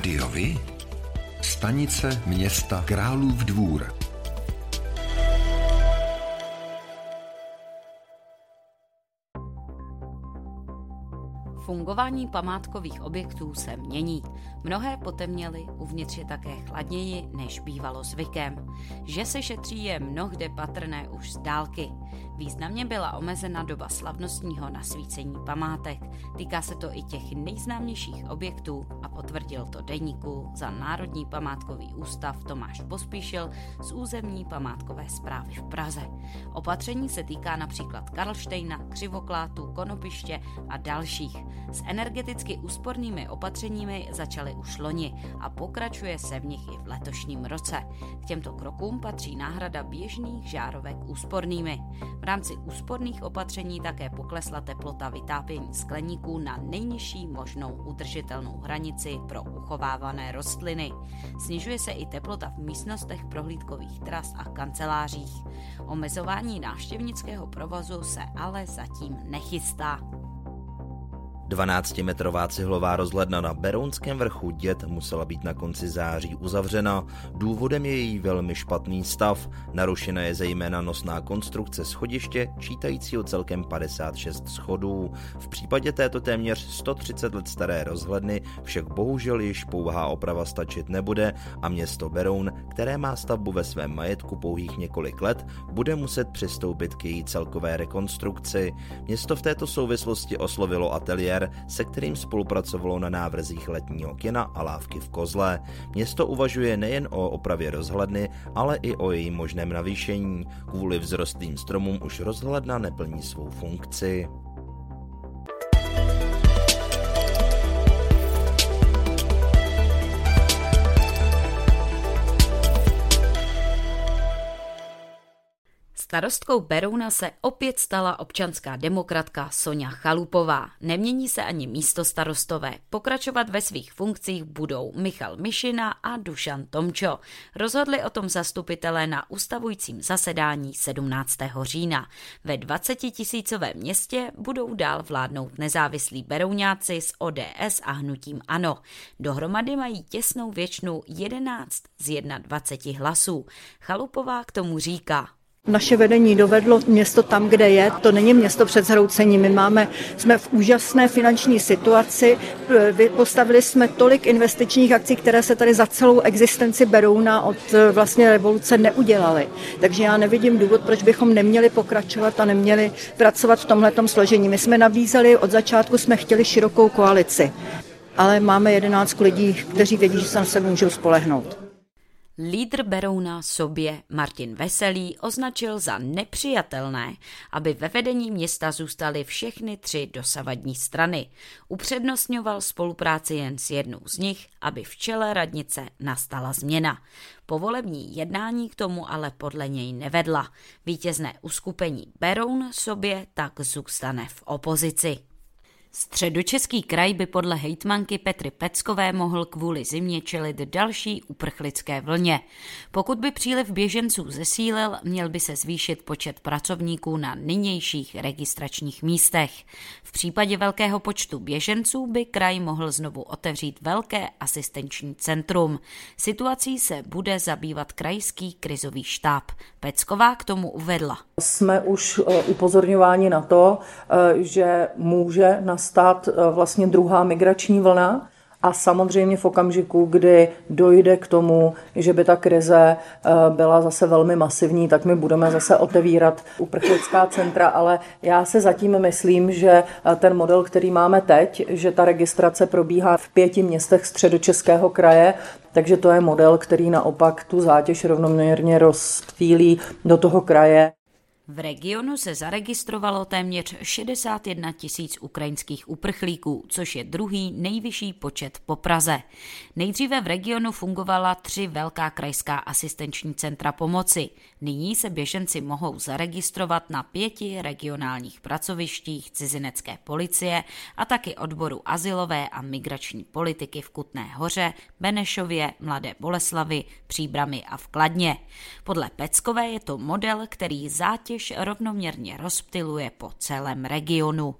Rádiovi? Stanice města Králův dvůr. Fungování památkových objektů se mění. Mnohé potemněly, uvnitř je také chladněji, než bývalo zvykem. Že se šetří je mnohde patrné už z dálky. Významně byla omezena doba slavnostního nasvícení památek. Týká se to i těch nejznámějších objektů a potvrdil to deníku za Národní památkový ústav Tomáš Pospíšil z územní památkové zprávy v Praze. Opatření se týká například Karlštejna, Křivoklátu, Konopiště a dalších. S energeticky úspornými opatřeními začaly už loni a pokračuje se v nich i v letošním roce. K těmto krokům patří náhrada běžných žárovek úspornými. V rámci úsporných opatření také poklesla teplota vytápění skleníků na nejnižší možnou udržitelnou hranici pro uchovávané rostliny. Snižuje se i teplota v místnostech prohlídkových tras a kancelářích. Omezování návštěvnického provozu se ale zatím nechystá. 12-metrová cihlová rozhledna na Berounském vrchu Dět musela být na konci září uzavřena. Důvodem je její velmi špatný stav. Narušena je zejména nosná konstrukce schodiště, čítajícího celkem 56 schodů. V případě této téměř 130 let staré rozhledny však bohužel již pouhá oprava stačit nebude a město Beroun, které má stavbu ve svém majetku pouhých několik let, bude muset přistoupit k její celkové rekonstrukci. Město v této souvislosti oslovilo ateliér Majer, se kterým spolupracovalo na návrzích letního kina a lávky v Kozle. Město uvažuje nejen o opravě rozhledny, ale i o jejím možném navýšení. Kvůli vzrostlým stromům už rozhledna neplní svou funkci. Starostkou Berouna se opět stala občanská demokratka Sonja Chalupová. Nemění se ani místo starostové. Pokračovat ve svých funkcích budou Michal Mišina a Dušan Tomčo. Rozhodli o tom zastupitelé na ustavujícím zasedání 17. října. Ve 20 tisícovém městě budou dál vládnout nezávislí Berouňáci s ODS a hnutím ANO. Dohromady mají těsnou většinu 11 z 21 hlasů. Chalupová k tomu říká, naše vedení dovedlo město tam, kde je. To není město před zhroucením. My máme, jsme v úžasné finanční situaci. Postavili jsme tolik investičních akcí, které se tady za celou existenci Berouna od e, vlastně revoluce neudělaly. Takže já nevidím důvod, proč bychom neměli pokračovat a neměli pracovat v tomhletom složení. My jsme nabízeli, od začátku jsme chtěli širokou koalici, ale máme jedenáct lidí, kteří vědí, že se na sebe můžou spolehnout. Lídr Berouna sobě Martin Veselý označil za nepřijatelné, aby ve vedení města zůstaly všechny tři dosavadní strany. Upřednostňoval spolupráci jen s jednou z nich, aby v čele radnice nastala změna. Povolební jednání k tomu ale podle něj nevedla. Vítězné uskupení Beroun sobě tak zůstane v opozici. Středočeský kraj by podle hejtmanky Petry Peckové mohl kvůli zimě čelit další uprchlické vlně. Pokud by příliv běženců zesílil, měl by se zvýšit počet pracovníků na nynějších registračních místech. V případě velkého počtu běženců by kraj mohl znovu otevřít velké asistenční centrum. Situací se bude zabývat krajský krizový štáb. Pecková k tomu uvedla. Jsme už eh, upozorňováni na to, eh, že může na nastat eh, vlastně druhá migrační vlna. A samozřejmě v okamžiku, kdy dojde k tomu, že by ta krize eh, byla zase velmi masivní, tak my budeme zase otevírat uprchlická centra, ale já se zatím myslím, že eh, ten model, který máme teď, že ta registrace probíhá v pěti městech středočeského kraje, takže to je model, který naopak tu zátěž rovnoměrně rozptýlí do toho kraje. V regionu se zaregistrovalo téměř 61 tisíc ukrajinských uprchlíků, což je druhý nejvyšší počet po Praze. Nejdříve v regionu fungovala tři velká krajská asistenční centra pomoci. Nyní se běženci mohou zaregistrovat na pěti regionálních pracovištích cizinecké policie a taky odboru asilové a migrační politiky v Kutné hoře, Benešově, Mladé Boleslavy, Příbramy a v Kladně. Podle Peckové je to model, který zátěž rovnoměrně rozptiluje po celém regionu.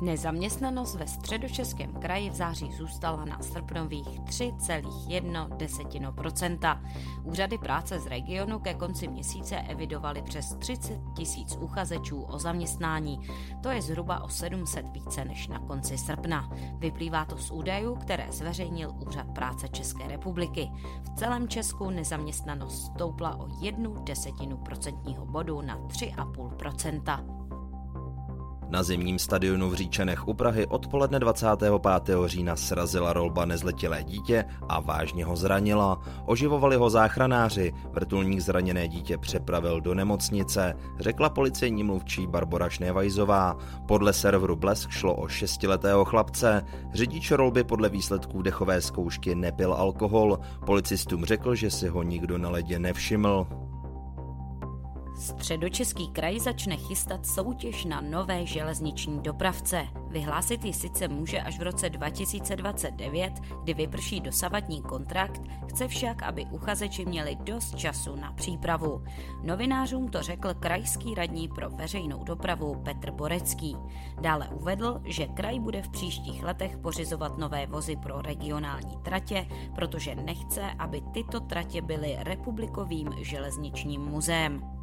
Nezaměstnanost ve středočeském kraji v září zůstala na srpnových 3,1%. Úřady práce z regionu ke konci měsíce evidovaly přes 30 tisíc uchazečů o zaměstnání. To je zhruba o 700 více než na konci srpna. Vyplývá to z údajů, které zveřejnil Úřad práce České republiky. V celém Česku nezaměstnanost stoupla o jednu desetinu procentního bodu na 3,5%. Na zimním stadionu v Říčanech u Prahy odpoledne 25. října srazila rolba nezletilé dítě a vážně ho zranila. Oživovali ho záchranáři, vrtulník zraněné dítě přepravil do nemocnice, řekla policejní mluvčí Barbara Šnevajzová. Podle serveru Blesk šlo o šestiletého chlapce. Řidič rolby podle výsledků dechové zkoušky nepil alkohol. Policistům řekl, že si ho nikdo na ledě nevšiml. Středočeský kraj začne chystat soutěž na nové železniční dopravce. Vyhlásit ji sice může až v roce 2029, kdy vyprší dosavadní kontrakt, chce však, aby uchazeči měli dost času na přípravu. Novinářům to řekl krajský radní pro veřejnou dopravu Petr Borecký. Dále uvedl, že kraj bude v příštích letech pořizovat nové vozy pro regionální tratě, protože nechce, aby tyto tratě byly republikovým železničním muzeem.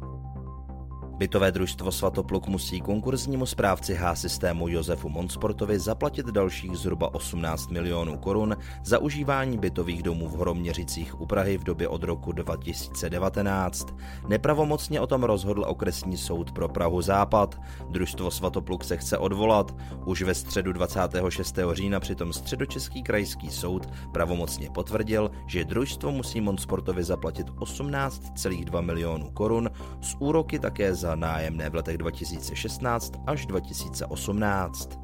Bytové družstvo Svatopluk musí konkurznímu správci H-systému Josefu Monsportovi zaplatit dalších zhruba 18 milionů korun za užívání bytových domů v Hroměřicích u Prahy v době od roku 2019. Nepravomocně o tom rozhodl okresní soud pro Prahu Západ. Družstvo Svatopluk se chce odvolat. Už ve středu 26. října přitom středočeský krajský soud pravomocně potvrdil, že družstvo musí Monsportovi zaplatit 18,2 milionů korun, z úroky také za nájemné v letech 2016 až 2018.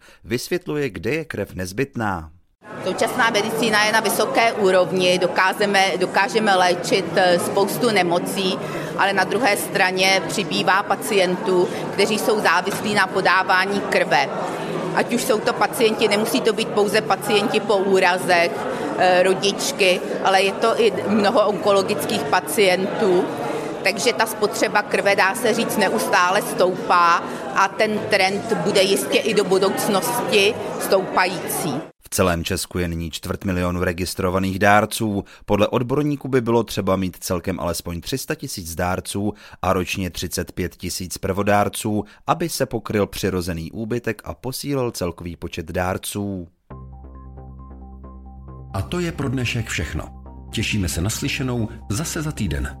Vysvětluje, kde je krev nezbytná. Současná medicína je na vysoké úrovni, dokážeme, dokážeme léčit eh, spoustu nemocí, ale na druhé straně přibývá pacientů, kteří jsou závislí na podávání krve. Ať už jsou to pacienti, nemusí to být pouze pacienti po úrazech, eh, rodičky, ale je to i mnoho onkologických pacientů, takže ta spotřeba krve, dá se říct, neustále stoupá a ten trend bude jistě i do budoucnosti stoupající. V celém Česku je nyní čtvrt milionu registrovaných dárců. Podle odborníků by bylo třeba mít celkem alespoň 300 tisíc dárců a ročně 35 tisíc prvodárců, aby se pokryl přirozený úbytek a posílil celkový počet dárců. A to je pro dnešek všechno. Těšíme se na slyšenou zase za týden.